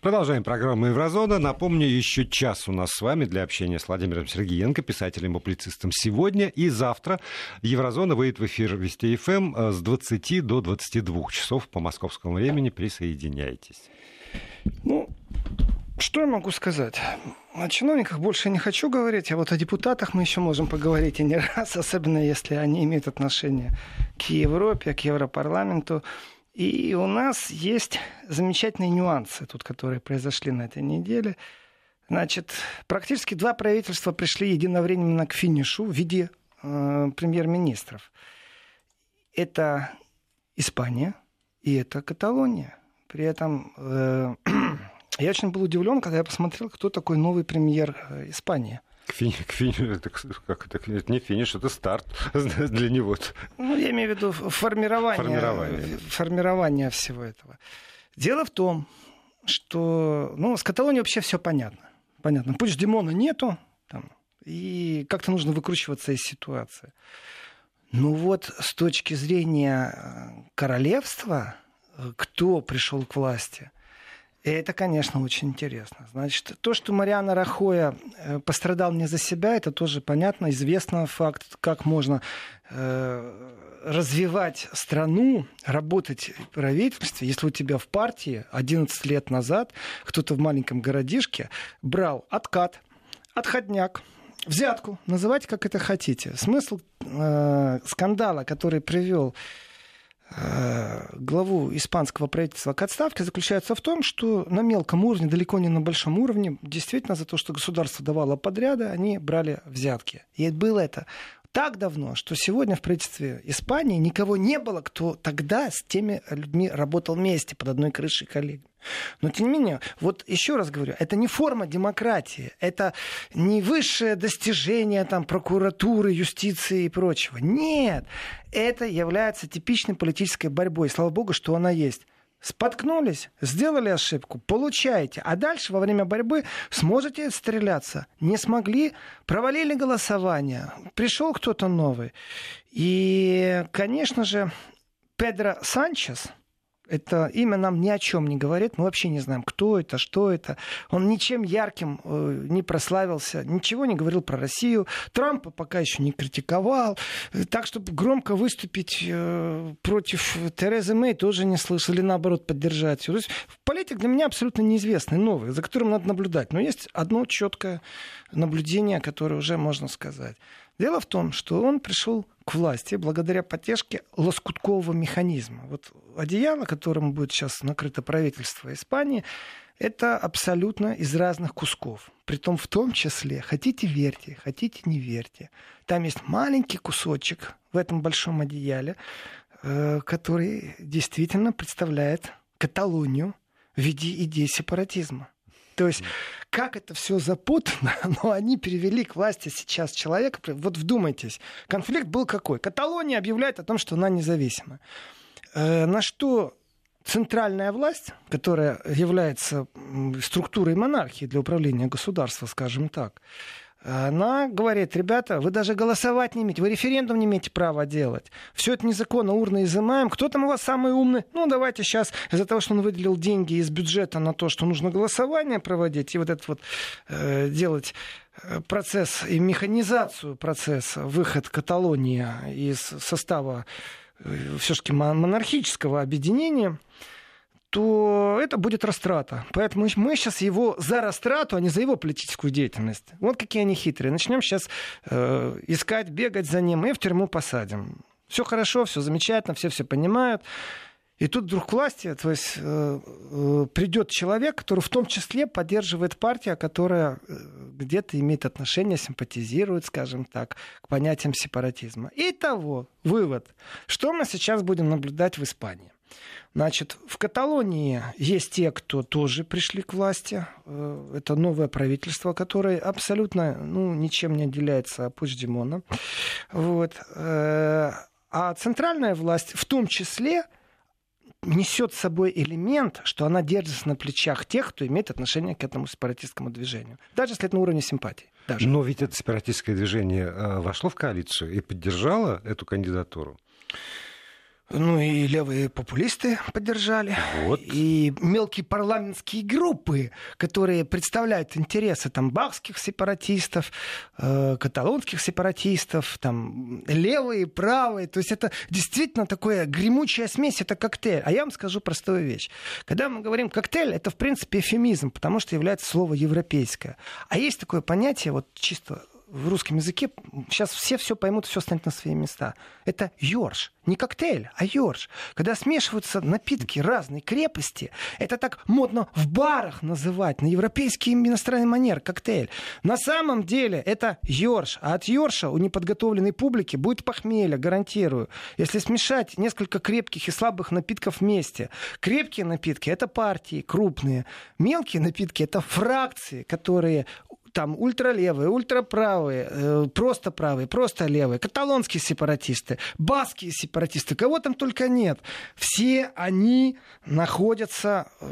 Продолжаем программу «Еврозона». Напомню, еще час у нас с вами для общения с Владимиром Сергеенко, писателем и публицистом сегодня. И завтра «Еврозона» выйдет в эфир Вести ФМ э, с 20 до 22 часов по московскому времени. Присоединяйтесь. Ну, что я могу сказать? О чиновниках больше не хочу говорить, а вот о депутатах мы еще можем поговорить и не раз, особенно если они имеют отношение к Европе, к Европарламенту. И у нас есть замечательные нюансы, тут, которые произошли на этой неделе. Значит, практически два правительства пришли единовременно к финишу в виде э, премьер-министров. Это Испания и это Каталония. При этом э, я очень был удивлен, когда я посмотрел, кто такой новый премьер э, Испании. К, фини, к фини, это, как, это, это не финиш, это старт для него. Ну, я имею в виду формирование, формирование. формирование всего этого. Дело в том, что ну, с Каталонией вообще все понятно. Понятно. Пусть Димона нету, там, и как-то нужно выкручиваться из ситуации. Ну вот с точки зрения э, королевства, э, кто пришел к власти – это, конечно, очень интересно. Значит, то, что Мариана Рахоя э, пострадал не за себя, это тоже понятно, известно факт, как можно э, развивать страну, работать в правительстве, если у тебя в партии 11 лет назад кто-то в маленьком городишке брал откат, отходняк, взятку, называйте как это хотите. Смысл э, скандала, который привел главу испанского правительства к отставке заключается в том, что на мелком уровне, далеко не на большом уровне, действительно за то, что государство давало подряды, они брали взятки. И было это так давно, что сегодня в правительстве Испании никого не было, кто тогда с теми людьми работал вместе под одной крышей коллег. Но тем не менее, вот еще раз говорю, это не форма демократии, это не высшее достижение там, прокуратуры, юстиции и прочего. Нет, это является типичной политической борьбой. Слава богу, что она есть. Споткнулись, сделали ошибку, получаете. А дальше во время борьбы сможете стреляться. Не смогли, провалили голосование, пришел кто-то новый. И, конечно же, Педро Санчес – это имя нам ни о чем не говорит. Мы вообще не знаем, кто это, что это. Он ничем ярким э, не прославился, ничего не говорил про Россию. Трампа пока еще не критиковал. Так, чтобы громко выступить э, против Терезы Мэй, тоже не слышал. Или наоборот поддержать. То есть политик для меня абсолютно неизвестный, новый, за которым надо наблюдать. Но есть одно четкое наблюдение, которое уже можно сказать. Дело в том, что он пришел власти благодаря поддержке лоскуткового механизма. Вот одеяло, которым будет сейчас накрыто правительство Испании, это абсолютно из разных кусков. Притом в том числе, хотите верьте, хотите не верьте. Там есть маленький кусочек в этом большом одеяле, э, который действительно представляет Каталонию в виде идеи сепаратизма. То есть как это все запутано, но они перевели к власти сейчас человека. Вот вдумайтесь, конфликт был какой? Каталония объявляет о том, что она независима. Э, на что центральная власть, которая является структурой монархии для управления государством, скажем так, она говорит, ребята, вы даже голосовать не имеете, вы референдум не имеете права делать. Все это незаконно, урны изымаем. Кто там у вас самый умный? Ну, давайте сейчас из-за того, что он выделил деньги из бюджета на то, что нужно голосование проводить и вот это вот э, делать э, процесс и механизацию процесса, выход Каталонии из состава э, все-таки монархического объединения – то это будет растрата. Поэтому мы сейчас его за растрату, а не за его политическую деятельность. Вот какие они хитрые. Начнем сейчас э, искать, бегать за ним и в тюрьму посадим. Все хорошо, все замечательно, все все понимают. И тут вдруг к власти то есть, э, э, придет человек, который в том числе поддерживает партию, которая э, где-то имеет отношение, симпатизирует, скажем так, к понятиям сепаратизма. Итого, вывод. Что мы сейчас будем наблюдать в Испании? Значит, в Каталонии есть те, кто тоже пришли к власти. Э, это новое правительство, которое абсолютно ну, ничем не отделяется от Пучдемона. Вот. Э, а центральная власть в том числе несет с собой элемент, что она держится на плечах тех, кто имеет отношение к этому сепаратистскому движению. Даже если это на уровне симпатии. Даже. Но ведь это сепаратистское движение э, вошло в коалицию и поддержало эту кандидатуру. Ну и левые популисты поддержали. Вот. И мелкие парламентские группы, которые представляют интересы там бахских сепаратистов, э, каталонских сепаратистов, там левые, правые. То есть это действительно такое гремучая смесь, это коктейль. А я вам скажу простую вещь. Когда мы говорим коктейль, это в принципе эфемизм, потому что является слово европейское. А есть такое понятие, вот чисто в русском языке сейчас все все поймут, все станет на свои места. Это ёрш. Не коктейль, а ёрш. Когда смешиваются напитки разной крепости, это так модно в барах называть, на европейский иностранный манер, коктейль. На самом деле это ёрш. А от ёрша у неподготовленной публики будет похмелье, гарантирую. Если смешать несколько крепких и слабых напитков вместе. Крепкие напитки — это партии, крупные. Мелкие напитки — это фракции, которые там ультралевые, ультраправые, э, просто правые, просто левые, каталонские сепаратисты, баские сепаратисты, кого там только нет. Все они находятся э,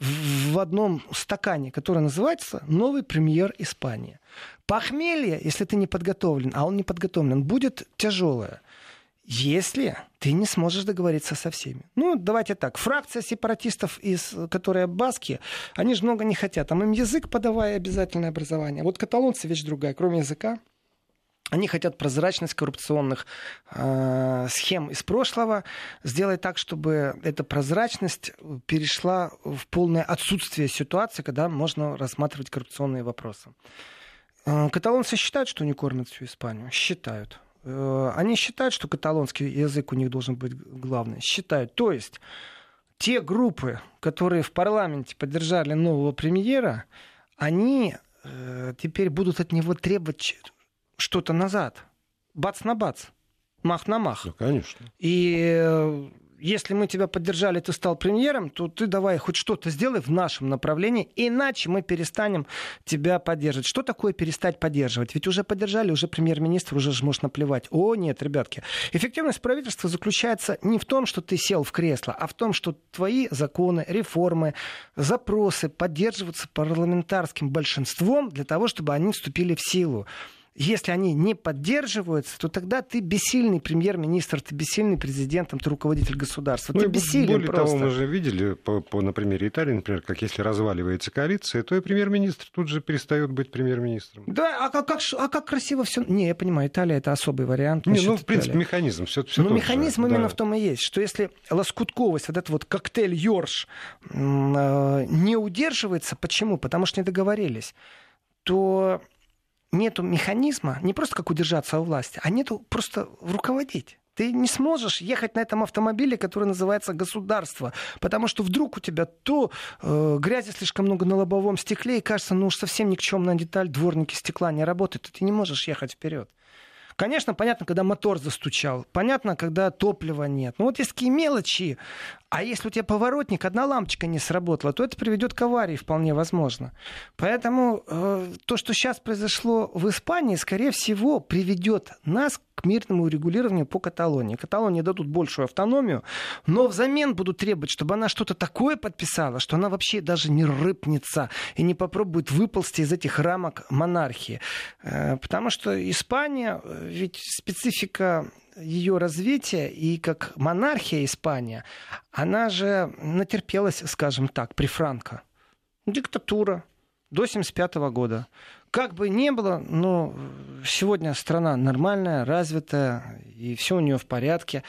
в одном стакане, который называется «Новый премьер Испании». Похмелье, если ты не подготовлен, а он не подготовлен, будет тяжелое если ты не сможешь договориться со всеми. Ну, давайте так. Фракция сепаратистов, из, которые баски, они же много не хотят. Там им язык подавая обязательное образование. Вот каталонцы вещь другая. Кроме языка, они хотят прозрачность коррупционных э, схем из прошлого, сделать так, чтобы эта прозрачность перешла в полное отсутствие ситуации, когда можно рассматривать коррупционные вопросы. Э, каталонцы считают, что не кормят всю Испанию? Считают. Э, они считают, что каталонский язык у них должен быть главный. Считают. То есть те группы, которые в парламенте поддержали нового премьера, они э, теперь будут от него требовать что-то назад. Бац на бац. Мах на мах. Ну, конечно. И э, если мы тебя поддержали, ты стал премьером, то ты давай хоть что-то сделай в нашем направлении, иначе мы перестанем тебя поддерживать. Что такое перестать поддерживать? Ведь уже поддержали, уже премьер-министр, уже же может наплевать. О, нет, ребятки. Эффективность правительства заключается не в том, что ты сел в кресло, а в том, что твои законы, реформы, запросы поддерживаются парламентарским большинством для того, чтобы они вступили в силу если они не поддерживаются, то тогда ты бессильный премьер-министр, ты бессильный президент, ты руководитель государства. Ну, ты бессилен более просто. того, мы же видели по, по, на примере Италии, например, как если разваливается коалиция, то и премьер-министр тут же перестает быть премьер-министром. Да, а как, как, а как красиво все. Не, я понимаю, Италия это особый вариант. Не, ну, в принципе, Италия. механизм все, все Но механизм же, именно да. в том и есть, что если лоскутковость, вот этот вот коктейль Йорш э, не удерживается, почему? Потому что не договорились, то нету механизма, не просто как удержаться у власти, а нету просто руководить. Ты не сможешь ехать на этом автомобиле, который называется государство, потому что вдруг у тебя то э, грязи слишком много на лобовом стекле, и кажется, ну уж совсем никчемная деталь, дворники стекла не работают, и ты не можешь ехать вперед. Конечно, понятно, когда мотор застучал. Понятно, когда топлива нет. Но вот есть такие мелочи. А если у тебя поворотник, одна лампочка не сработала, то это приведет к аварии вполне возможно. Поэтому э, то, что сейчас произошло в Испании, скорее всего, приведет нас к мирному урегулированию по Каталонии. Каталонии дадут большую автономию, но взамен будут требовать, чтобы она что-то такое подписала, что она вообще даже не рыпнется и не попробует выползти из этих рамок монархии. Э, потому что Испания, э, ведь специфика ее развития и как монархия Испания, она же натерпелась, скажем так, при Франко. Диктатура до 1975 года. Как бы ни было, но сегодня страна нормальная, развитая, и все у нее в порядке.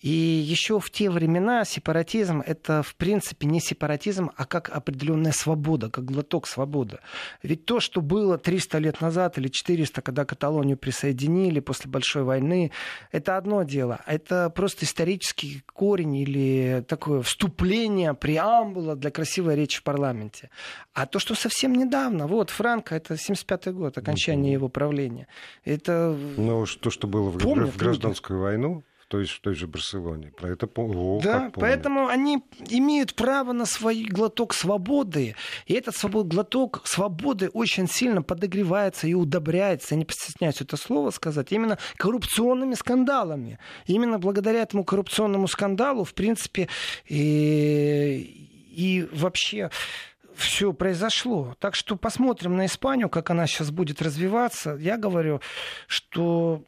И еще в те времена сепаратизм это в принципе не сепаратизм, а как определенная свобода, как глоток свободы. Ведь то, что было 300 лет назад или 400, когда Каталонию присоединили после Большой войны, это одно дело. Это просто исторический корень или такое вступление, преамбула для красивой речи в парламенте. А то, что совсем недавно, вот Франко, это 75 год, окончание его правления. Это... Ну, то, что было в, в гражданскую люди. войну, той, в той же Барселоне. Про это О, Да, поэтому они имеют право на свой глоток свободы. И этот свобод, глоток свободы очень сильно подогревается и удобряется, я не постесняюсь это слово сказать, именно коррупционными скандалами. Именно благодаря этому коррупционному скандалу, в принципе, и, и вообще все произошло. Так что посмотрим на Испанию, как она сейчас будет развиваться. Я говорю, что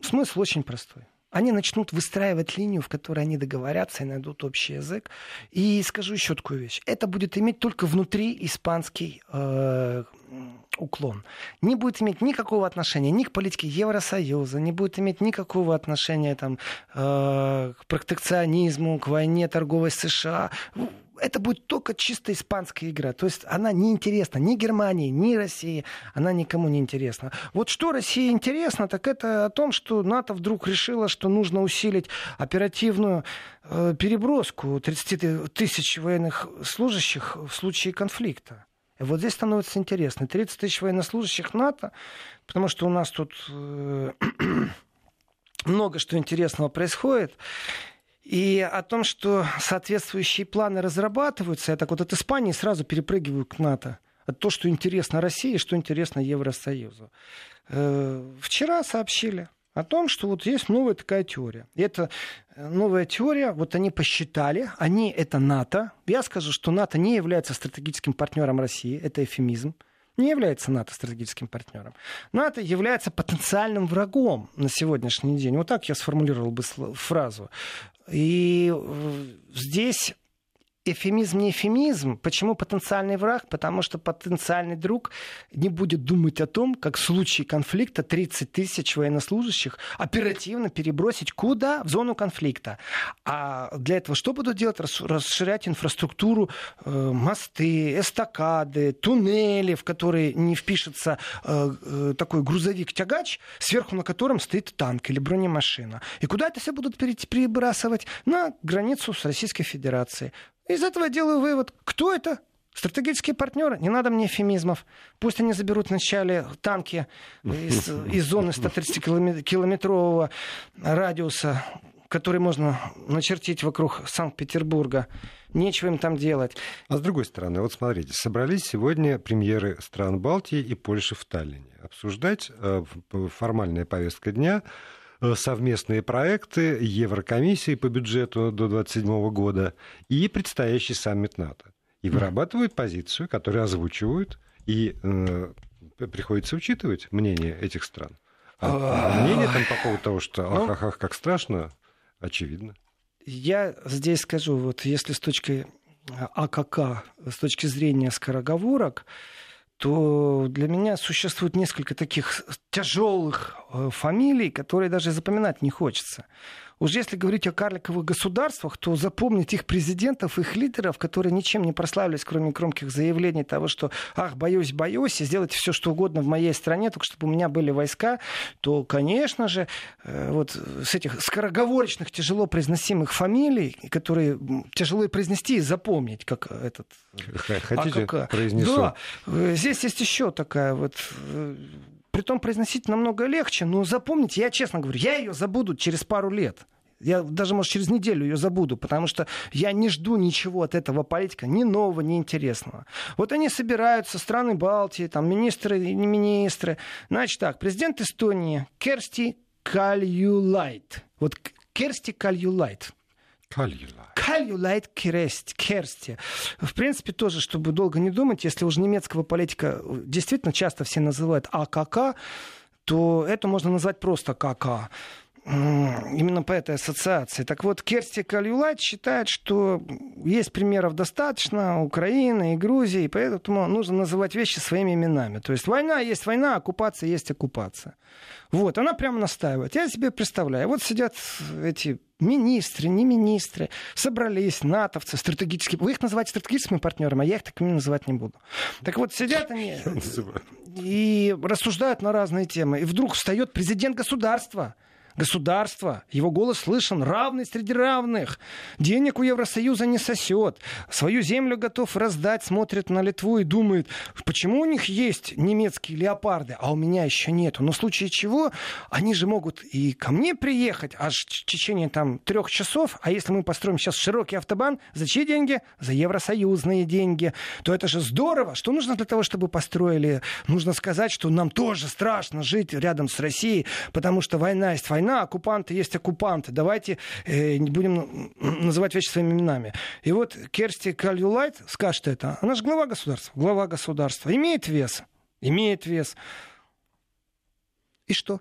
смысл очень простой. Они начнут выстраивать линию, в которой они договорятся и найдут общий язык. И скажу еще такую вещь. Это будет иметь только внутри испанский э, уклон. Не будет иметь никакого отношения ни к политике Евросоюза, не будет иметь никакого отношения там, э, к протекционизму, к войне торговой США это будет только чисто испанская игра. То есть она не интересна ни Германии, ни России. Она никому не интересна. Вот что России интересно, так это о том, что НАТО вдруг решило, что нужно усилить оперативную э, переброску 30 тысяч военных служащих в случае конфликта. И вот здесь становится интересно. 30 тысяч военнослужащих НАТО, потому что у нас тут э, много что интересного происходит. И о том, что соответствующие планы разрабатываются, я так вот от Испании сразу перепрыгиваю к НАТО. То, что интересно России, что интересно Евросоюзу. Э, вчера сообщили о том, что вот есть новая такая теория. И эта э, новая теория, вот они посчитали, они это НАТО. Я скажу, что НАТО не является стратегическим партнером России, это эфемизм не является НАТО стратегическим партнером. НАТО является потенциальным врагом на сегодняшний день. Вот так я сформулировал бы фразу. И э, здесь эфемизм не эфемизм. Почему потенциальный враг? Потому что потенциальный друг не будет думать о том, как в случае конфликта 30 тысяч военнослужащих оперативно перебросить куда? В зону конфликта. А для этого что будут делать? Расширять инфраструктуру, э, мосты, эстакады, туннели, в которые не впишется э, э, такой грузовик-тягач, сверху на котором стоит танк или бронемашина. И куда это все будут перебрасывать? На границу с Российской Федерацией. Из этого делаю вывод, кто это? Стратегические партнеры, не надо мне эфемизмов. Пусть они заберут вначале танки из, из зоны 130-километрового радиуса, который можно начертить вокруг Санкт-Петербурга. Нечего им там делать. А с другой стороны, вот смотрите, собрались сегодня премьеры стран Балтии и Польши в Таллине. Обсуждать э, формальная повестка дня совместные проекты Еврокомиссии по бюджету до 2027 года и предстоящий саммит НАТО. И вырабатывают позицию, которую озвучивают, и э, приходится учитывать мнение этих стран. А, а мнение там по поводу того, что ах, ах, ах, как страшно, очевидно. Я здесь скажу, вот если с точки АКК, с точки зрения скороговорок, то для меня существует несколько таких тяжелых э, фамилий, которые даже запоминать не хочется. Уж если говорить о карликовых государствах, то запомнить их президентов, их лидеров, которые ничем не прославились, кроме громких заявлений того, что «ах, боюсь, боюсь, и сделать все, что угодно в моей стране, только чтобы у меня были войска», то, конечно же, э, вот с этих скороговорочных, тяжело произносимых фамилий, которые тяжело и произнести, и запомнить, как этот... Хотите, АКК. произнесу? Да, э, здесь есть еще такая вот э, Притом произносить намного легче, но запомните, я честно говорю, я ее забуду через пару лет. Я даже, может, через неделю ее забуду, потому что я не жду ничего от этого политика, ни нового, ни интересного. Вот они собираются, страны Балтии, там министры и не министры. Значит так, президент Эстонии Керсти Кальюлайд. Вот Керсти Кальюлайд. Кальюлайд. Кальюлайд Керсти. В принципе, тоже, чтобы долго не думать, если уж немецкого политика действительно часто все называют АКК, то это можно назвать просто КК именно по этой ассоциации. Так вот, Керсти Кальюлайт считает, что есть примеров достаточно Украины и Грузии, и поэтому нужно называть вещи своими именами. То есть война есть война, оккупация есть оккупация. Вот, она прямо настаивает. Я себе представляю, вот сидят эти министры, не министры, собрались, натовцы, стратегические. Вы их называете стратегическими партнерами, а я их такими называть не буду. Так вот, сидят они и рассуждают на разные темы. И вдруг встает президент государства – государства, его голос слышен, равный среди равных. Денег у Евросоюза не сосет. Свою землю готов раздать, смотрит на Литву и думает, почему у них есть немецкие леопарды, а у меня еще нету. Но в случае чего, они же могут и ко мне приехать аж в течение там трех часов, а если мы построим сейчас широкий автобан, за чьи деньги? За евросоюзные деньги. То это же здорово. Что нужно для того, чтобы построили? Нужно сказать, что нам тоже страшно жить рядом с Россией, потому что война есть война, война, оккупанты есть оккупанты. Давайте э, не будем называть вещи своими именами. И вот Керсти Кальюлайт скажет это. Она же глава государства. Глава государства. Имеет вес. Имеет вес. И что?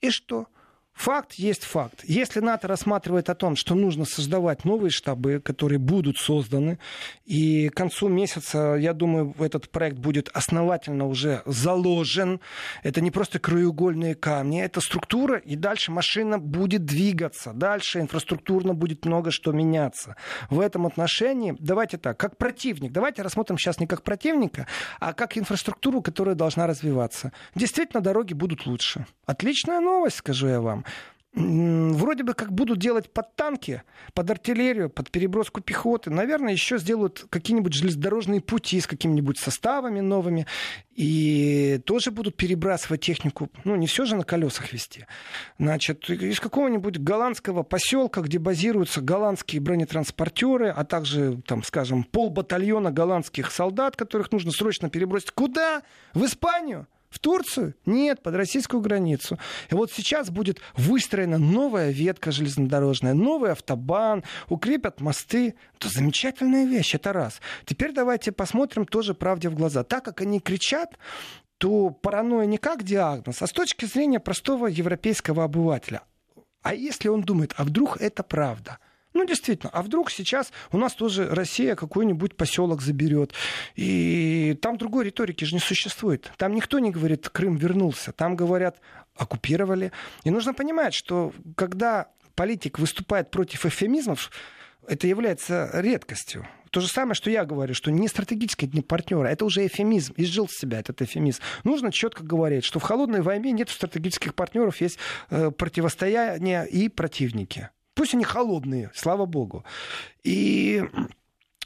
И что? Факт есть факт. Если НАТО рассматривает о том, что нужно создавать новые штабы, которые будут созданы, и к концу месяца, я думаю, этот проект будет основательно уже заложен. Это не просто краеугольные камни, это структура, и дальше машина будет двигаться. Дальше инфраструктурно будет много что меняться. В этом отношении, давайте так, как противник, давайте рассмотрим сейчас не как противника, а как инфраструктуру, которая должна развиваться. Действительно, дороги будут лучше. Отличная новость, скажу я вам вроде бы как будут делать под танки, под артиллерию, под переброску пехоты. Наверное, еще сделают какие-нибудь железнодорожные пути с какими-нибудь составами новыми. И тоже будут перебрасывать технику. Ну, не все же на колесах вести. Значит, из какого-нибудь голландского поселка, где базируются голландские бронетранспортеры, а также, там, скажем, полбатальона голландских солдат, которых нужно срочно перебросить. Куда? В Испанию? В Турцию? Нет, под российскую границу. И вот сейчас будет выстроена новая ветка железнодорожная, новый автобан, укрепят мосты. Это замечательная вещь, это раз. Теперь давайте посмотрим тоже правде в глаза. Так как они кричат, то паранойя не как диагноз, а с точки зрения простого европейского обывателя. А если он думает, а вдруг это правда? Ну, действительно, а вдруг сейчас у нас тоже Россия какой-нибудь поселок заберет. И там другой риторики же не существует. Там никто не говорит, Крым вернулся. Там говорят, оккупировали. И нужно понимать, что когда политик выступает против эвфемизмов, это является редкостью. То же самое, что я говорю, что не стратегические не партнеры, это уже эфемизм, изжил себя этот эфемизм. Нужно четко говорить, что в холодной войне нет стратегических партнеров, есть э, противостояние и противники. Пусть они холодные, слава богу. И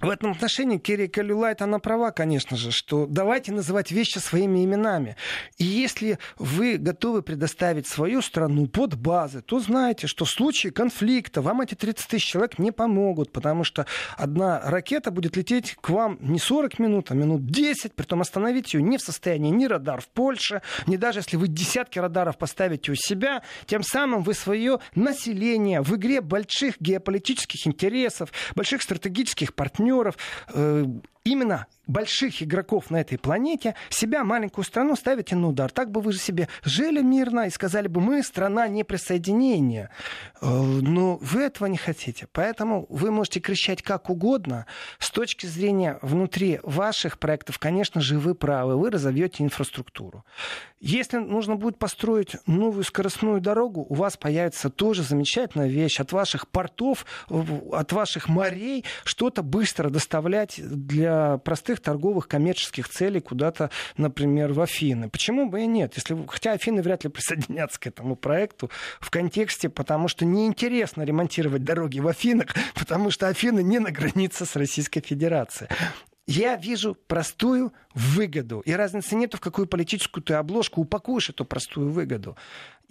в этом отношении Керри Калюлайт, она права, конечно же, что давайте называть вещи своими именами. И если вы готовы предоставить свою страну под базы, то знаете, что в случае конфликта вам эти 30 тысяч человек не помогут, потому что одна ракета будет лететь к вам не 40 минут, а минут 10, притом остановить ее не в состоянии ни радар в Польше, ни даже если вы десятки радаров поставите у себя, тем самым вы свое население в игре больших геополитических интересов, больших стратегических партнеров, партнеров, э, именно больших игроков на этой планете, себя, маленькую страну, ставите на удар. Так бы вы же себе жили мирно и сказали бы, мы страна неприсоединения. Э, но вы этого не хотите. Поэтому вы можете кричать как угодно. С точки зрения внутри ваших проектов, конечно же, вы правы. Вы разовьете инфраструктуру. Если нужно будет построить новую скоростную дорогу, у вас появится тоже замечательная вещь. От ваших портов, от ваших морей что-то быстро доставлять для простых торговых коммерческих целей куда-то, например, в Афины. Почему бы и нет? Если, хотя Афины вряд ли присоединятся к этому проекту в контексте, потому что неинтересно ремонтировать дороги в Афинах, потому что Афины не на границе с Российской Федерацией. Я вижу простую выгоду. И разницы нет, в какую политическую ты обложку упакуешь эту простую выгоду.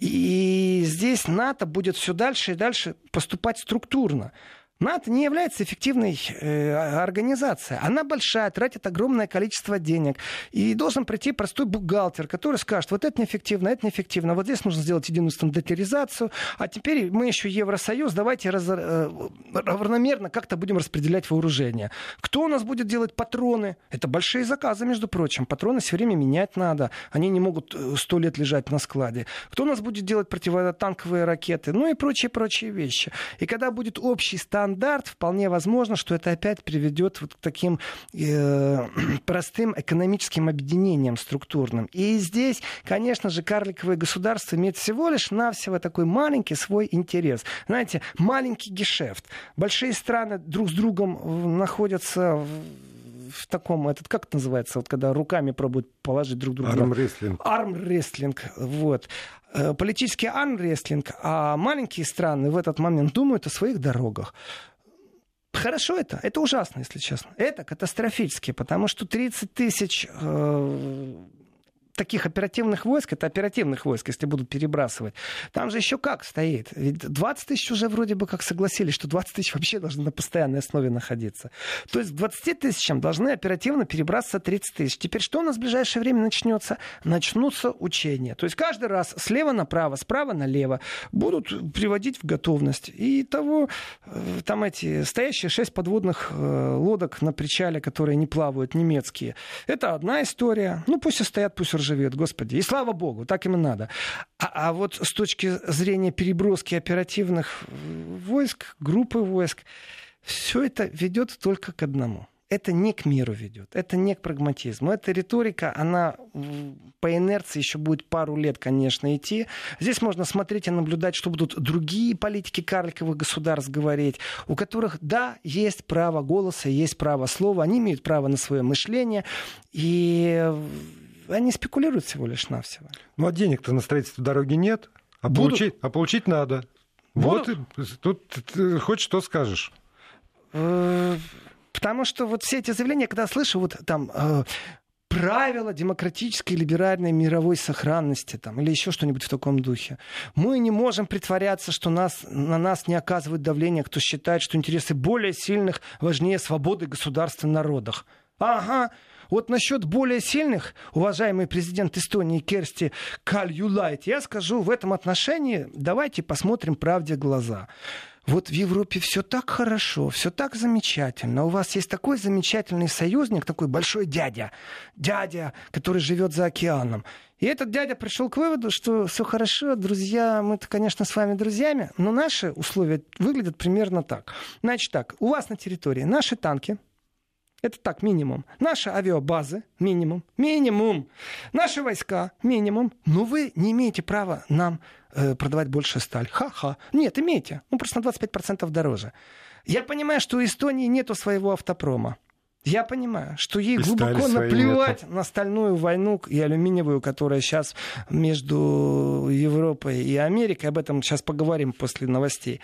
И здесь НАТО будет все дальше и дальше поступать структурно. НАТО не является эффективной э, организацией. Она большая, тратит огромное количество денег. И должен прийти простой бухгалтер, который скажет, вот это неэффективно, это неэффективно, вот здесь нужно сделать единую стандартизацию, а теперь мы еще Евросоюз, давайте раз, э, равномерно как-то будем распределять вооружение. Кто у нас будет делать патроны? Это большие заказы, между прочим. Патроны все время менять надо. Они не могут э, сто лет лежать на складе. Кто у нас будет делать противотанковые ракеты? Ну и прочие-прочие вещи. И когда будет общий стандарт стандарт, вполне возможно, что это опять приведет вот к таким э, простым экономическим объединениям структурным. И здесь, конечно же, карликовое государство имеет всего лишь навсего такой маленький свой интерес. Знаете, маленький гешефт. Большие страны друг с другом находятся в в таком, этот как это называется, вот когда руками пробуют положить друг друга. Армрестлинг. Армрестлинг, вот. Э, политический армрестлинг, а маленькие страны в этот момент думают о своих дорогах. Хорошо это, это ужасно, если честно. Это катастрофически, потому что 30 тысяч э, таких оперативных войск, это оперативных войск, если будут перебрасывать, там же еще как стоит. Ведь 20 тысяч уже вроде бы как согласились, что 20 тысяч вообще должны на постоянной основе находиться. То есть к 20 тысячам должны оперативно перебраться 30 тысяч. Теперь что у нас в ближайшее время начнется? Начнутся учения. То есть каждый раз слева направо, справа налево будут приводить в готовность. И того, э, там эти стоящие шесть подводных э, лодок на причале, которые не плавают, немецкие, это одна история. Ну пусть и стоят, пусть ржавеют живет, господи. И слава богу, так им и надо. А, а вот с точки зрения переброски оперативных войск, группы войск, все это ведет только к одному – это не к миру ведет, это не к прагматизму. Эта риторика, она по инерции еще будет пару лет, конечно, идти. Здесь можно смотреть и наблюдать, что будут другие политики карликовых государств говорить, у которых, да, есть право голоса, есть право слова, они имеют право на свое мышление, и они спекулируют всего лишь навсего. Ну а денег-то на строительство дороги нет, а, получить, а получить надо. Будут. Вот тут хоть что скажешь. Э, Потому что вот все эти заявления, когда слышу, вот там э, правила демократической либеральной мировой сохранности там, или еще что-нибудь в таком духе. Мы не можем притворяться, что нас, на нас не оказывают давление, кто считает, что интересы более сильных важнее свободы государства народах. Ага, вот насчет более сильных, уважаемый президент Эстонии Керсти Кальюлайт, я скажу в этом отношении, давайте посмотрим правде глаза вот в Европе все так хорошо, все так замечательно. У вас есть такой замечательный союзник, такой большой дядя, дядя, который живет за океаном. И этот дядя пришел к выводу, что все хорошо, друзья, мы-то, конечно, с вами друзьями, но наши условия выглядят примерно так. Значит так, у вас на территории наши танки, это так, минимум. Наши авиабазы, минимум. Минимум. Наши войска, минимум. Но вы не имеете права нам э, продавать больше сталь. Ха-ха. Нет, имеете. Ну, просто на 25% дороже. Я понимаю, что у Эстонии нету своего автопрома. Я понимаю, что ей и глубоко наплевать нету. на стальную войну и алюминиевую, которая сейчас между Европой и Америкой. Об этом сейчас поговорим после новостей.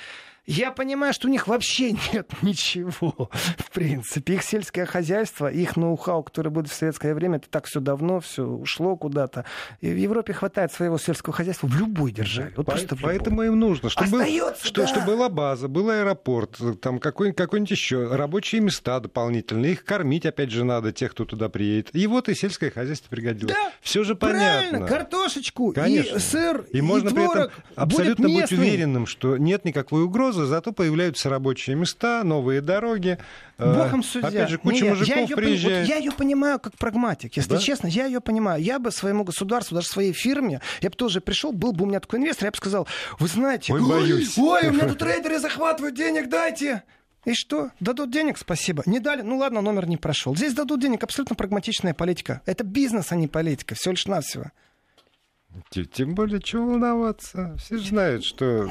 Я понимаю, что у них вообще нет ничего, в принципе. Их сельское хозяйство, их ноу-хау, которое было в советское время, это так все давно, все ушло куда-то. И в Европе хватает своего сельского хозяйства в любой державе. Вот По- просто поэтому им нужно, чтобы, Остается, был, что, да. чтобы была база, был аэропорт, там какой-нибудь, какой-нибудь еще, рабочие места дополнительные. Их кормить, опять же, надо, тех, кто туда приедет. И вот и сельское хозяйство пригодилось. Да, все же понятно. Правильно, картошечку Конечно. и сыр, и, и можно творог при этом абсолютно быть уверенным, что нет никакой угрозы угрозы, зато появляются рабочие места, новые дороги. Э, Богом судья. Опять же, куча не, мужиков я ее, приезжает. Вот я ее понимаю как прагматик, если да? честно, я ее понимаю. Я бы своему государству, даже своей фирме, я бы тоже пришел, был бы у меня такой инвестор, я бы сказал, вы знаете, ой, боюсь. ой, у меня тут трейдеры захватывают денег, дайте. И что? Дадут денег, спасибо. Не дали, ну ладно, номер не прошел. Здесь дадут денег, абсолютно прагматичная политика. Это бизнес, а не политика, все лишь навсего. Тем более, чего волноваться? Все же знают, что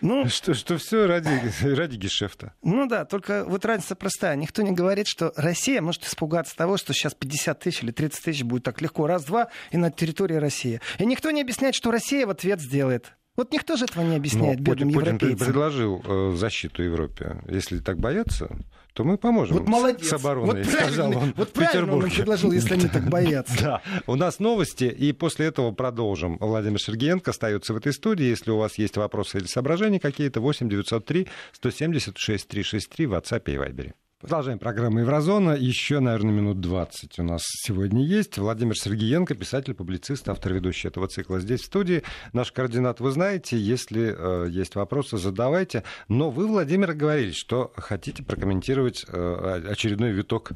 ну, что, что все ради, ради гешефта. Ну да, только вот разница простая. Никто не говорит, что Россия может испугаться того, что сейчас 50 тысяч или 30 тысяч будет так легко. Раз-два и на территории России. И никто не объясняет, что Россия в ответ сделает. Вот никто же этого не объясняет Но бедным Путин, европейцам. Путин предложил э, защиту Европе. Если так боятся, то мы поможем вот молодец. с обороной, вот сказал он вот правильно он предложил, если они так боятся. Да, у нас новости, и после этого продолжим. Владимир Сергеенко остается в этой студии. Если у вас есть вопросы или соображения какие-то, 8 903 176 363 в WhatsApp и Viber. Продолжаем программу «Еврозона». Еще, наверное, минут 20 у нас сегодня есть. Владимир Сергеенко, писатель, публицист, автор ведущий этого цикла здесь в студии. Наш координат вы знаете. Если э, есть вопросы, задавайте. Но вы, Владимир, говорили, что хотите прокомментировать э, очередной виток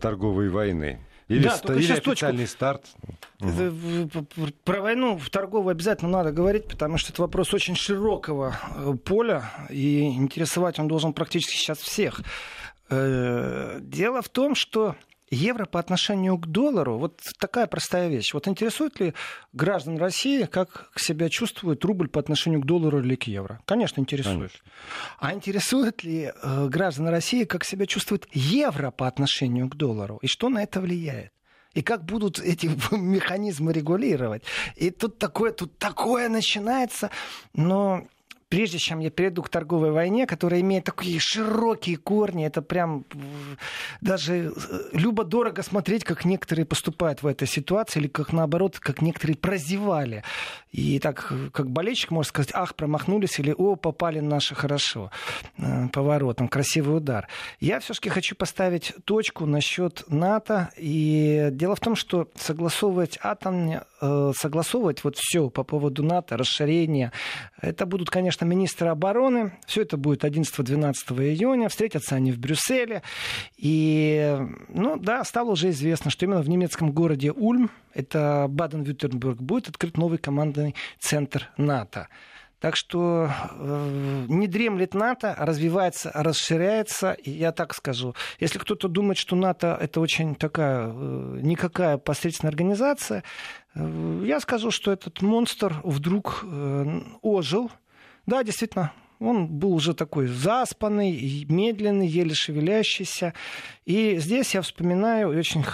торговой войны. Или, да, ст- или официальный точку. старт. Про войну в торговую обязательно надо говорить, потому что это вопрос очень широкого э, поля, и интересовать он должен практически сейчас всех. Э, дело в том, что евро по отношению к доллару, вот такая простая вещь. Вот интересует ли граждан России, как себя чувствует рубль по отношению к доллару или к евро? Конечно, интересует. Конечно. А интересует ли э, граждан России, как себя чувствует евро по отношению к доллару? И что на это влияет? и как будут эти механизмы регулировать. И тут такое, тут такое начинается, но прежде чем я перейду к торговой войне, которая имеет такие широкие корни, это прям даже э, любо-дорого смотреть, как некоторые поступают в этой ситуации, или как наоборот, как некоторые прозевали. И так, как болельщик может сказать, ах, промахнулись, или о, попали наши хорошо э, поворотом, красивый удар. Я все-таки хочу поставить точку насчет НАТО. И дело в том, что согласовывать атом, э, согласовывать вот все по поводу НАТО, расширения, это будут, конечно, что министры обороны, все это будет 11-12 июня, встретятся они в Брюсселе. И, ну да, стало уже известно, что именно в немецком городе Ульм, это Баден-Вюртемберг, будет открыт новый командный центр НАТО. Так что э, не дремлет НАТО, развивается, расширяется. И я так скажу, если кто-то думает, что НАТО это очень такая э, никакая посредственная организация, э, я скажу, что этот монстр вдруг э, ожил. Да, действительно, он был уже такой заспанный, медленный, еле шевелящийся. И здесь я вспоминаю очень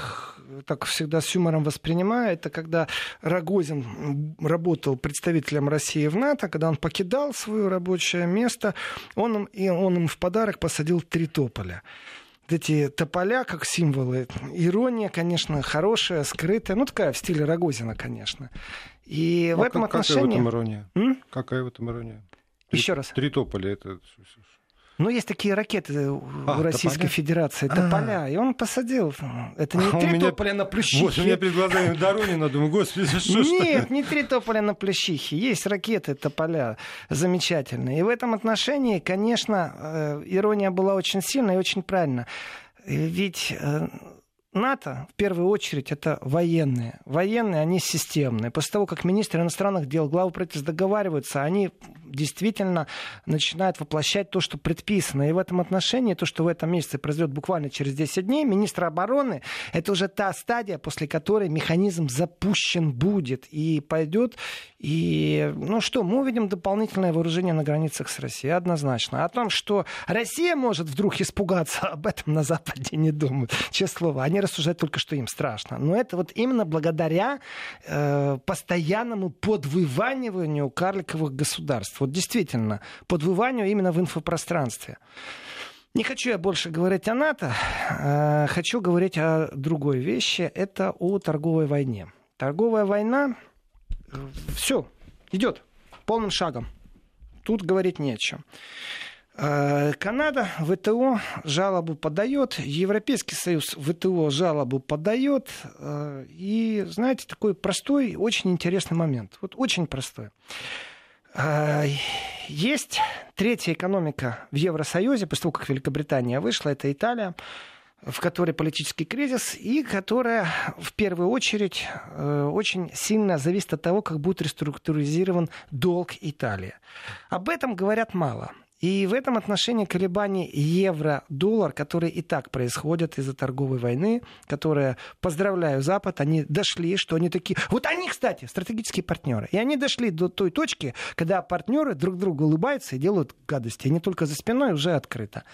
так всегда с юмором воспринимаю, это когда Рогозин работал представителем России в НАТО, когда он покидал свое рабочее место, он, и он им в подарок посадил три тополя эти тополя как символы. Ирония, конечно, хорошая, скрытая. Ну, такая в стиле Рогозина, конечно. И а в этом как, отношении... Какая в этом ирония? М? Какая в этом ирония? Еще раз. Три тополя это ну, есть такие ракеты у а, Российской тополя? Федерации, тополя, а. и он посадил. Это не а три меня... тополя на плющихе. Вот, у меня перед глазами Доронина, думаю, господи, что Нет, не три тополя на плющихе. Есть ракеты, тополя замечательные. И в этом отношении, конечно, э, ирония была очень сильная и очень правильная. Ведь э, НАТО, в первую очередь, это военные. Военные, они системные. После того, как министры иностранных дел, главы правительств договариваются, они действительно начинают воплощать то, что предписано. И в этом отношении, то, что в этом месяце произойдет буквально через 10 дней, министр обороны, это уже та стадия, после которой механизм запущен будет и пойдет. И, ну что, мы увидим дополнительное вооружение на границах с Россией, однозначно. О том, что Россия может вдруг испугаться, об этом на Западе не думают. Честное слово, они рассуждают только, что им страшно. Но это вот именно благодаря э, постоянному подвываниванию карликовых государств. Вот действительно, подвыванию именно в инфопространстве. Не хочу я больше говорить о НАТО, э, хочу говорить о другой вещи. Это о торговой войне. Торговая война, все, идет полным шагом. Тут говорить не о чем. Э, Канада ВТО жалобу подает, Европейский Союз ВТО жалобу подает. Э, и, знаете, такой простой, очень интересный момент. Вот очень простой. Э, есть третья экономика в Евросоюзе, после того, как Великобритания вышла, это Италия в которой политический кризис, и которая в первую очередь очень сильно зависит от того, как будет реструктуризирован долг Италии. Об этом говорят мало. И в этом отношении колебания евро-доллар, которые и так происходят из-за торговой войны, которые, поздравляю Запад, они дошли, что они такие... Вот они, кстати, стратегические партнеры. И они дошли до той точки, когда партнеры друг другу улыбаются и делают гадости. Они только за спиной уже открыто.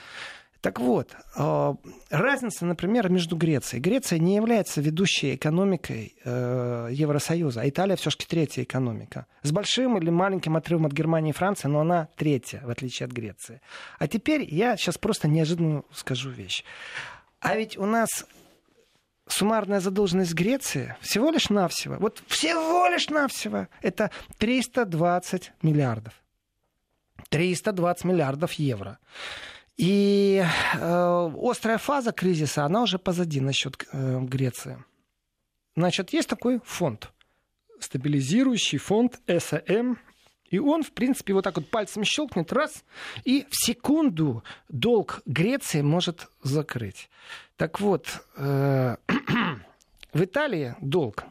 Так вот, э, разница, например, между Грецией. Греция не является ведущей экономикой э, Евросоюза, а Италия все-таки третья экономика. С большим или маленьким отрывом от Германии и Франции, но она третья, в отличие от Греции. А теперь я сейчас просто неожиданно скажу вещь. А ведь у нас суммарная задолженность Греции всего лишь навсего, вот всего лишь навсего, это 320 миллиардов. 320 миллиардов евро. И э, острая фаза кризиса, она уже позади насчет э, Греции. Значит, есть такой фонд, стабилизирующий фонд СМ, и он, в принципе, вот так вот пальцем щелкнет, раз, и в секунду долг Греции может закрыть. Так вот, э, в Италии долг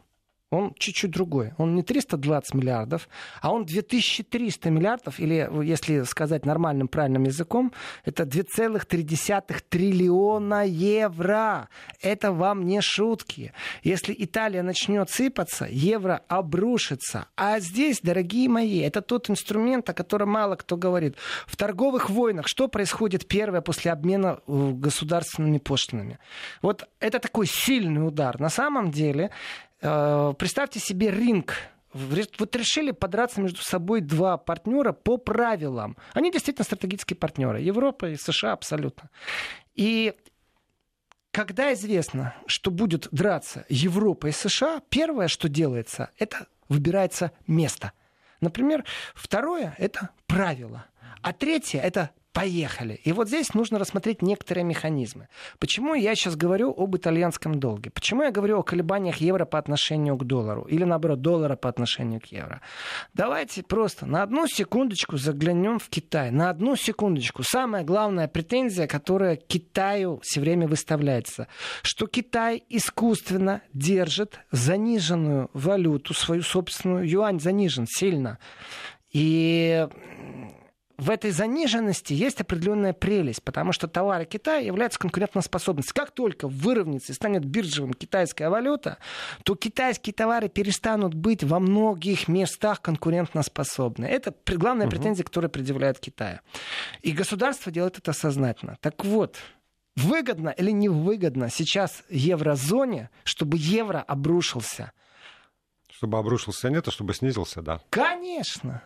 он чуть-чуть другой. Он не 320 миллиардов, а он 2300 миллиардов, или, если сказать нормальным, правильным языком, это 2,3 триллиона евро. Это вам не шутки. Если Италия начнет сыпаться, евро обрушится. А здесь, дорогие мои, это тот инструмент, о котором мало кто говорит. В торговых войнах что происходит первое после обмена э, государственными пошлинами? Вот это такой сильный удар. На самом деле представьте себе ринг вот решили подраться между собой два партнера по правилам. Они действительно стратегические партнеры. Европа и США абсолютно. И когда известно, что будет драться Европа и США, первое, что делается, это выбирается место. Например, второе – это правило. А третье – это Поехали. И вот здесь нужно рассмотреть некоторые механизмы. Почему я сейчас говорю об итальянском долге? Почему я говорю о колебаниях евро по отношению к доллару? Или, наоборот, доллара по отношению к евро? Давайте просто на одну секундочку заглянем в Китай. На одну секундочку. Самая главная претензия, которая Китаю все время выставляется, что Китай искусственно держит заниженную валюту, свою собственную. Юань занижен сильно. И в этой заниженности есть определенная прелесть, потому что товары Китая являются конкурентоспособными. Как только выровняется и станет биржевым китайская валюта, то китайские товары перестанут быть во многих местах конкурентоспособны. Это главная угу. претензия, которая предъявляет Китай. И государство делает это сознательно. Так вот, выгодно или невыгодно сейчас еврозоне, чтобы евро обрушился? Чтобы обрушился нет, а чтобы снизился, да. Конечно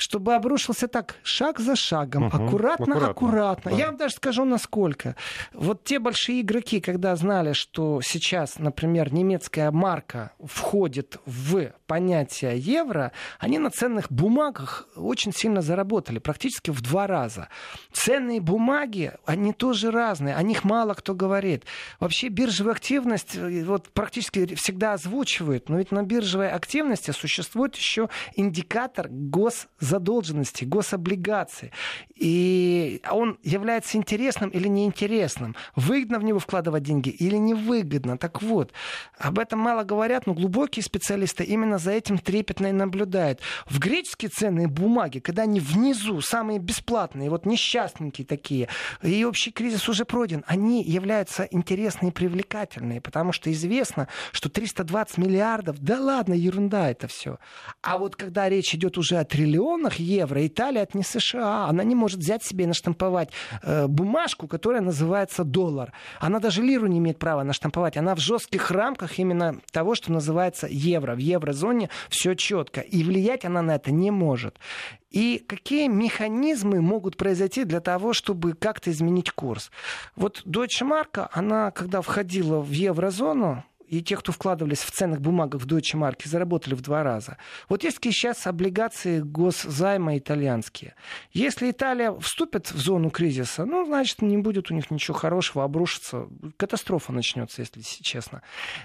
чтобы обрушился так шаг за шагом, угу, аккуратно, аккуратно. аккуратно. Да. Я вам даже скажу, насколько. Вот те большие игроки, когда знали, что сейчас, например, немецкая марка входит в понятие евро, они на ценных бумагах очень сильно заработали, практически в два раза. Ценные бумаги, они тоже разные, о них мало кто говорит. Вообще биржевая активность э, вот, практически всегда озвучивают, но ведь на биржевой активности существует еще индикатор гос задолженности, гособлигации. И он является интересным или неинтересным. Выгодно в него вкладывать деньги или невыгодно. Так вот, об этом мало говорят, но глубокие специалисты именно за этим трепетно и наблюдают. В греческие ценные бумаги, когда они внизу, самые бесплатные, вот несчастненькие такие, и общий кризис уже пройден, они являются интересные и привлекательные, потому что известно, что 320 миллиардов, да ладно, ерунда это все. А вот когда речь идет уже о триллион миллионах евро Италия это не США. Она не может взять себе и наштамповать э, бумажку, которая называется доллар. Она даже лиру не имеет права наштамповать. Она в жестких рамках именно того, что называется евро. В еврозоне все четко. И влиять она на это не может. И какие механизмы могут произойти для того, чтобы как-то изменить курс? Вот Deutsche Mark, она когда входила в еврозону, и те, кто вкладывались в ценных бумагах в Deutsche Mark, заработали в два раза. Вот есть сейчас облигации госзайма итальянские. Если Италия вступит в зону кризиса, ну, значит, не будет у них ничего хорошего, обрушится. Катастрофа начнется, если честно.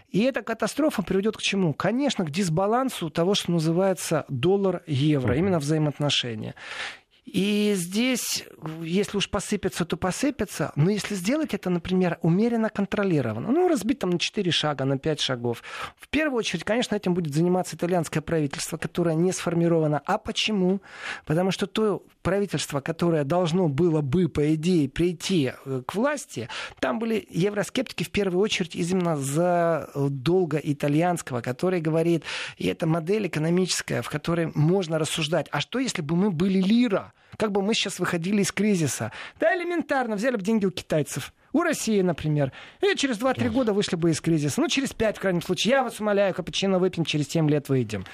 И эта катастрофа приведет к чему? Конечно, к дисбалансу того, что называется доллар-евро, именно взаимоотношения. И здесь, если уж посыпется, то посыпется. Но если сделать это, например, умеренно контролированно, ну, разбить там на 4 шага, на 5 шагов, в первую очередь, конечно, этим будет заниматься итальянское правительство, которое не сформировано. А почему? Потому что то правительство, которое должно было бы, по идее, прийти э, к власти, там были евроскептики в первую очередь именно за долга итальянского, который говорит, и это модель экономическая, в которой можно рассуждать, а что если бы мы были лира? Как бы мы сейчас выходили из кризиса? Да элементарно, взяли бы деньги у китайцев. У России, например. И через 2-3 года вышли бы из кризиса. Ну, через 5, в крайнем случае. Я вас умоляю, капучино выпьем, через 7 лет выйдем.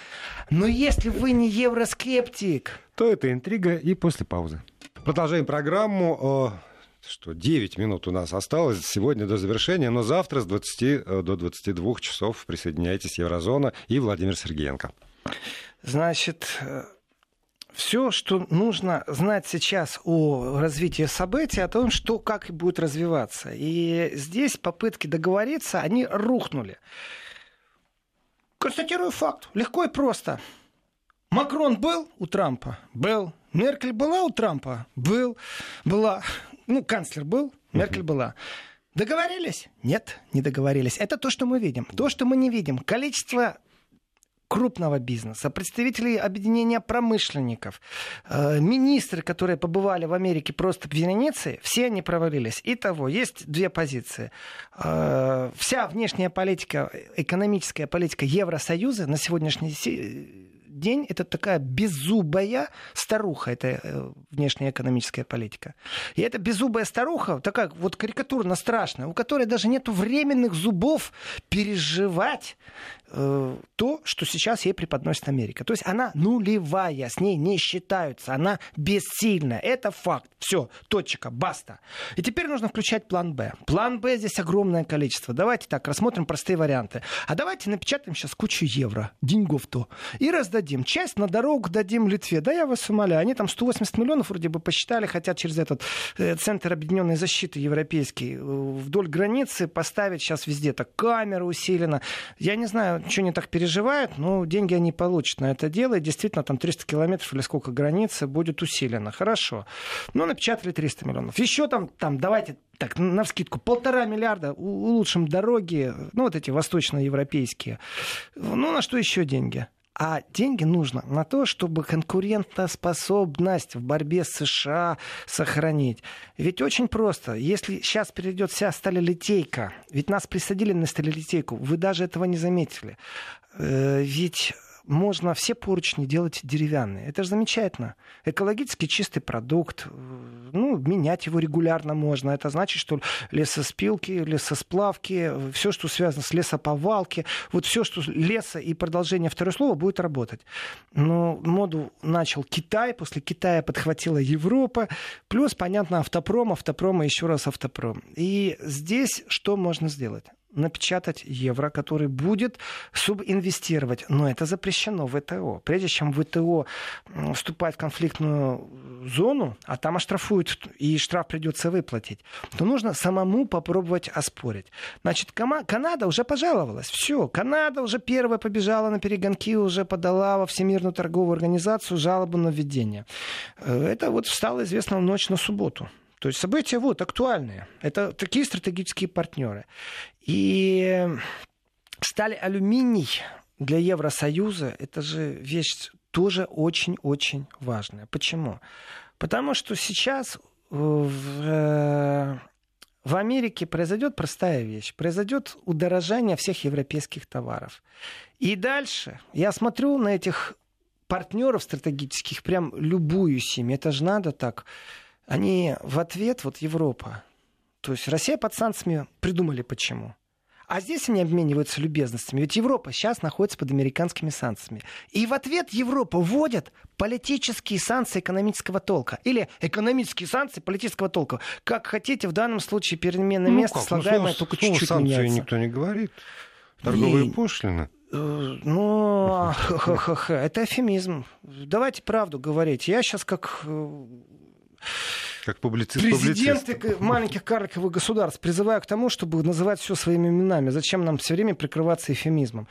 Но если вы не евроскептик... То это интрига и после паузы. Продолжаем программу что 9 минут у нас осталось сегодня до завершения, но завтра с 20 э, до 22 часов присоединяйтесь Еврозона и Владимир Сергеенко. Значит, э, все, что нужно знать сейчас о развитии событий, о том, что как будет развиваться. И здесь попытки договориться, они рухнули. Констатирую факт. Легко и просто. Макрон был у Трампа? Был. Меркель была у Трампа? Был. Была. Ну, канцлер был, Меркель была. Договорились? Нет, не договорились. Это то, что мы видим. То, что мы не видим. Количество крупного бизнеса, представители объединения промышленников, э, министры, которые побывали в Америке просто в Венеции, все они провалились. Итого, есть две позиции. Э, вся внешняя политика, экономическая политика Евросоюза на сегодняшний день это такая беззубая старуха, это э, внешняя экономическая политика. И эта беззубая старуха, такая вот карикатурно страшная, у которой даже нет временных зубов переживать то, что сейчас ей преподносит Америка. То есть она нулевая, с ней не считаются, она бессильна. Это факт. Все, точка, баста. И теперь нужно включать план Б. План Б здесь огромное количество. Давайте так, рассмотрим простые варианты. А давайте напечатаем сейчас кучу евро, деньгов то, и раздадим дадим? Часть на дорогу дадим Литве. Да я вас умоляю. Они там 180 миллионов вроде бы посчитали, хотят через этот э, Центр объединенной защиты европейский э, вдоль границы поставить сейчас везде так камеры усиленно. Я не знаю, что они так переживают, но деньги они получат на это дело. И действительно там 300 километров или сколько границы будет усилено. Хорошо. Ну, напечатали 300 миллионов. Еще там, там давайте так, на вскидку, полтора миллиарда улучшим дороги, ну, вот эти восточноевропейские. Ну, на что еще деньги? А деньги нужно на то, чтобы конкурентоспособность в борьбе с США сохранить. Ведь очень просто. Если сейчас перейдет вся сталелитейка, ведь нас присадили на сталелитейку, вы даже этого не заметили. Э, ведь можно все поручни делать деревянные. Это же замечательно. Экологически чистый продукт. Ну, менять его регулярно можно. Это значит, что лесоспилки, лесосплавки, все, что связано с лесоповалки, вот все, что леса и продолжение второе слово будет работать. Но моду начал Китай, после Китая подхватила Европа, плюс, понятно, автопром, автопром и еще раз автопром. И здесь что можно сделать? Напечатать евро, который будет субинвестировать. Но это запрещено в ВТО. Прежде чем ВТО вступает в конфликтную зону, а там оштрафуют, и штраф придется выплатить, то нужно самому попробовать оспорить. Значит, Канада уже пожаловалась. Все, Канада уже первая побежала на перегонки, уже подала во Всемирную торговую организацию жалобу на введение. Э, это вот стало известно в ночь на субботу. То есть события вот актуальные. Это такие стратегические партнеры. И сталь алюминий для Евросоюза это же вещь тоже очень-очень важная. Почему? Потому что сейчас в, э, в Америке произойдет простая вещь. Произойдет удорожание всех европейских товаров. И дальше я смотрю на этих партнеров стратегических, прям любую семью. Это же надо так они в ответ, вот Европа, то есть Россия под санкциями придумали почему. А здесь они обмениваются любезностями. Ведь Европа сейчас находится под американскими санкциями. И в ответ Европа вводит политические санкции экономического толка. Или экономические санкции политического толка. Как хотите, в данном случае переменное ну, место как? Слагаемое ну, только чуть-чуть санкции меняется. никто не говорит. Торговые и... пошлины. Э, ну, это эфемизм. Давайте правду говорить. Я сейчас как э, как публицист, Президенты публицист. маленьких карликовых государств призываю к тому, чтобы называть все своими именами. Зачем нам все время прикрываться эфемизмом?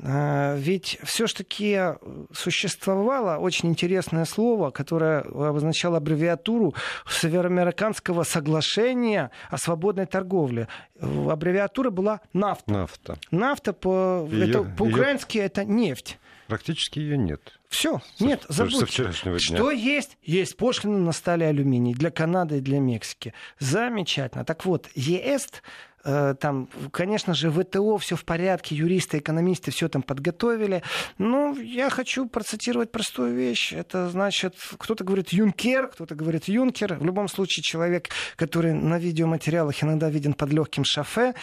А, ведь все-таки существовало очень интересное слово, которое обозначало аббревиатуру Североамериканского соглашения о свободной торговле. Аббревиатура была нафта. Нафта. Нафта по, ее, это, по-украински ее... это нефть. Практически ее нет. Все, нет, забудьте. Со вчерашнего дня. Что есть? Есть пошлины на стали алюминий для Канады и для Мексики. Замечательно. Так вот, ЕС Э, там, конечно же, ВТО все в порядке, юристы, экономисты все там подготовили. Но ну, я хочу процитировать простую вещь. Это значит, кто-то говорит Юнкер, кто-то говорит Юнкер. В любом случае, человек, который на видеоматериалах иногда виден под легким шофе,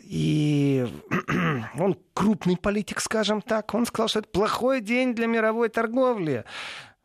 и он крупный политик, скажем так, он сказал, что это плохой день для мировой торговли.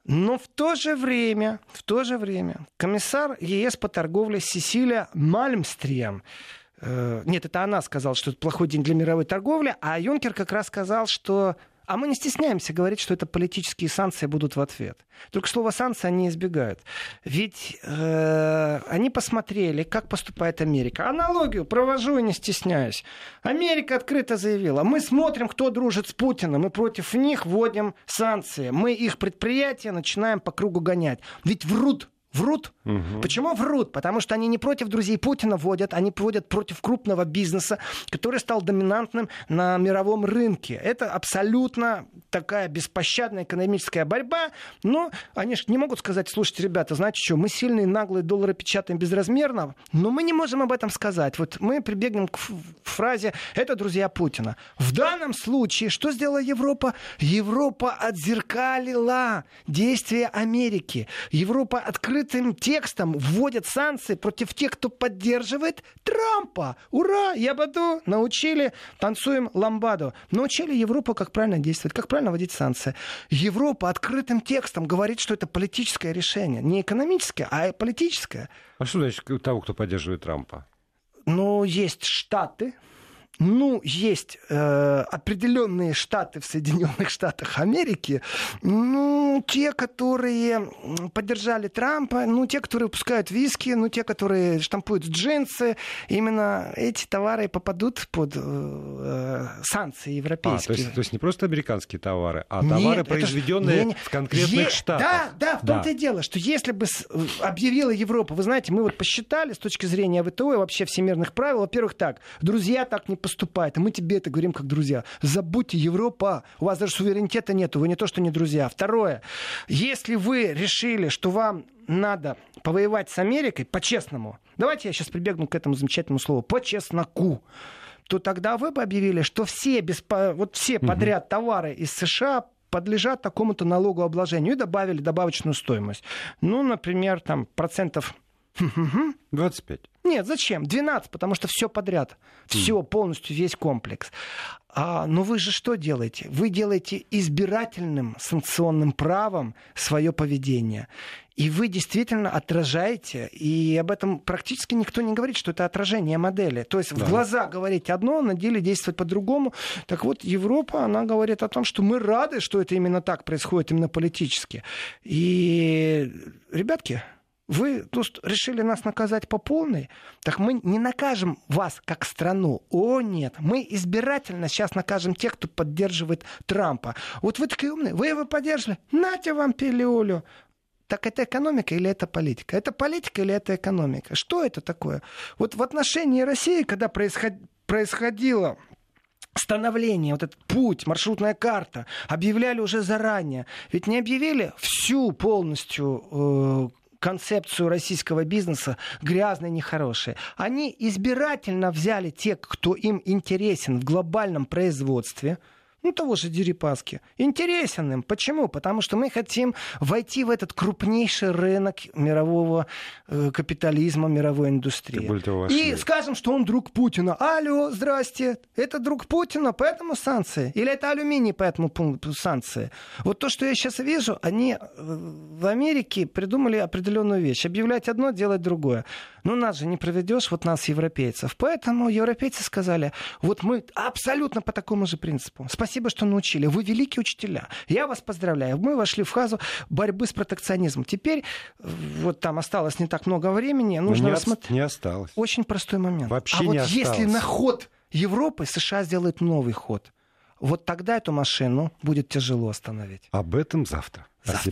Но в то же время, в то же время комиссар ЕС по торговле Сесилия Мальмстрем Э, нет, это она сказала, что это плохой день для мировой торговли, а Юнкер как раз сказал, что а мы не стесняемся говорить, что это политические санкции будут в ответ. Только слово санкции они избегают. Ведь э, они посмотрели, как поступает Америка. Аналогию провожу и не стесняюсь. Америка открыто заявила, мы смотрим, кто дружит с Путиным, мы против них вводим санкции. Мы их предприятия начинаем по кругу гонять. Ведь врут Врут. Угу. Почему врут? Потому что они не против друзей Путина вводят, они вводят против крупного бизнеса, который стал доминантным на мировом рынке. Это абсолютно такая беспощадная экономическая борьба. Но они же не могут сказать, слушайте, ребята, знаете что, мы сильные, наглые, доллары печатаем безразмерно, но мы не можем об этом сказать. Вот мы прибегнем к фразе «это друзья Путина». В данном случае что сделала Европа? Европа отзеркалила действия Америки. Европа открыто открытым текстом вводят санкции против тех, кто поддерживает Трампа. Ура! Я Ябаду научили, танцуем ламбаду. Научили Европу, как правильно действовать, как правильно вводить санкции. Европа открытым текстом говорит, что это политическое решение. Не экономическое, а политическое. А что значит того, кто поддерживает Трампа? Ну, есть штаты, ну, есть э, определенные штаты в Соединенных Штатах Америки, ну, те, которые поддержали Трампа, ну, те, которые выпускают виски, ну, те, которые штампуют джинсы, именно эти товары попадут под э, санкции европейские. А, то, есть, то есть не просто американские товары, а товары, Нет, произведенные это, не, в конкретных е- штатах. Да, да, в том-то да. и дело, что если бы объявила Европа, вы знаете, мы вот посчитали с точки зрения ВТО и вообще всемирных правил, во-первых, так, друзья так не поступает. И мы тебе это говорим как друзья. Забудьте Европа. У вас даже суверенитета нет. Вы не то, что не друзья. Второе. Если вы решили, что вам надо повоевать с Америкой по-честному, давайте я сейчас прибегну к этому замечательному слову, по-чесноку, то тогда вы бы объявили, что все, беспо... вот все подряд товары из США подлежат такому-то налогообложению и добавили добавочную стоимость. Ну, например, там процентов 25. Нет, зачем? 12, потому что все подряд. Все, полностью весь комплекс. А, но вы же что делаете? Вы делаете избирательным санкционным правом свое поведение. И вы действительно отражаете, и об этом практически никто не говорит, что это отражение модели. То есть да. в глаза говорить одно, на деле действовать по-другому. Так вот, Европа, она говорит о том, что мы рады, что это именно так происходит, именно политически. И, ребятки, вы тут решили нас наказать по полной, так мы не накажем вас как страну. О, нет. Мы избирательно сейчас накажем тех, кто поддерживает Трампа. Вот вы такие умные, вы его поддержали, нате вам пилюлю. Так это экономика или это политика? Это политика или это экономика? Что это такое? Вот в отношении России, когда происход... происходило становление, вот этот путь, маршрутная карта, объявляли уже заранее. Ведь не объявили всю полностью э, концепцию российского бизнеса грязные, нехорошие. Они избирательно взяли тех, кто им интересен в глобальном производстве – ну, того же Дерипаски, интересен им. Почему? Потому что мы хотим войти в этот крупнейший рынок мирового э, капитализма, мировой индустрии. И скажем, что он друг Путина. Алло, здрасте, это друг Путина, поэтому санкции. Или это алюминий, поэтому санкции. Вот то, что я сейчас вижу, они э, в Америке придумали определенную вещь. Объявлять одно, делать другое. Ну, нас же не проведешь, вот нас, европейцев. Поэтому европейцы сказали, вот мы абсолютно по такому же принципу. Спасибо что научили. Вы великие учителя. Я вас поздравляю. Мы вошли в фазу борьбы с протекционизмом. Теперь вот там осталось не так много времени. Ну, нужно не, рассмотреть. Не осталось. Очень простой момент. Вообще а не вот осталось. если на ход Европы США сделает новый ход, вот тогда эту машину будет тяжело остановить. Об этом завтра. Завтра.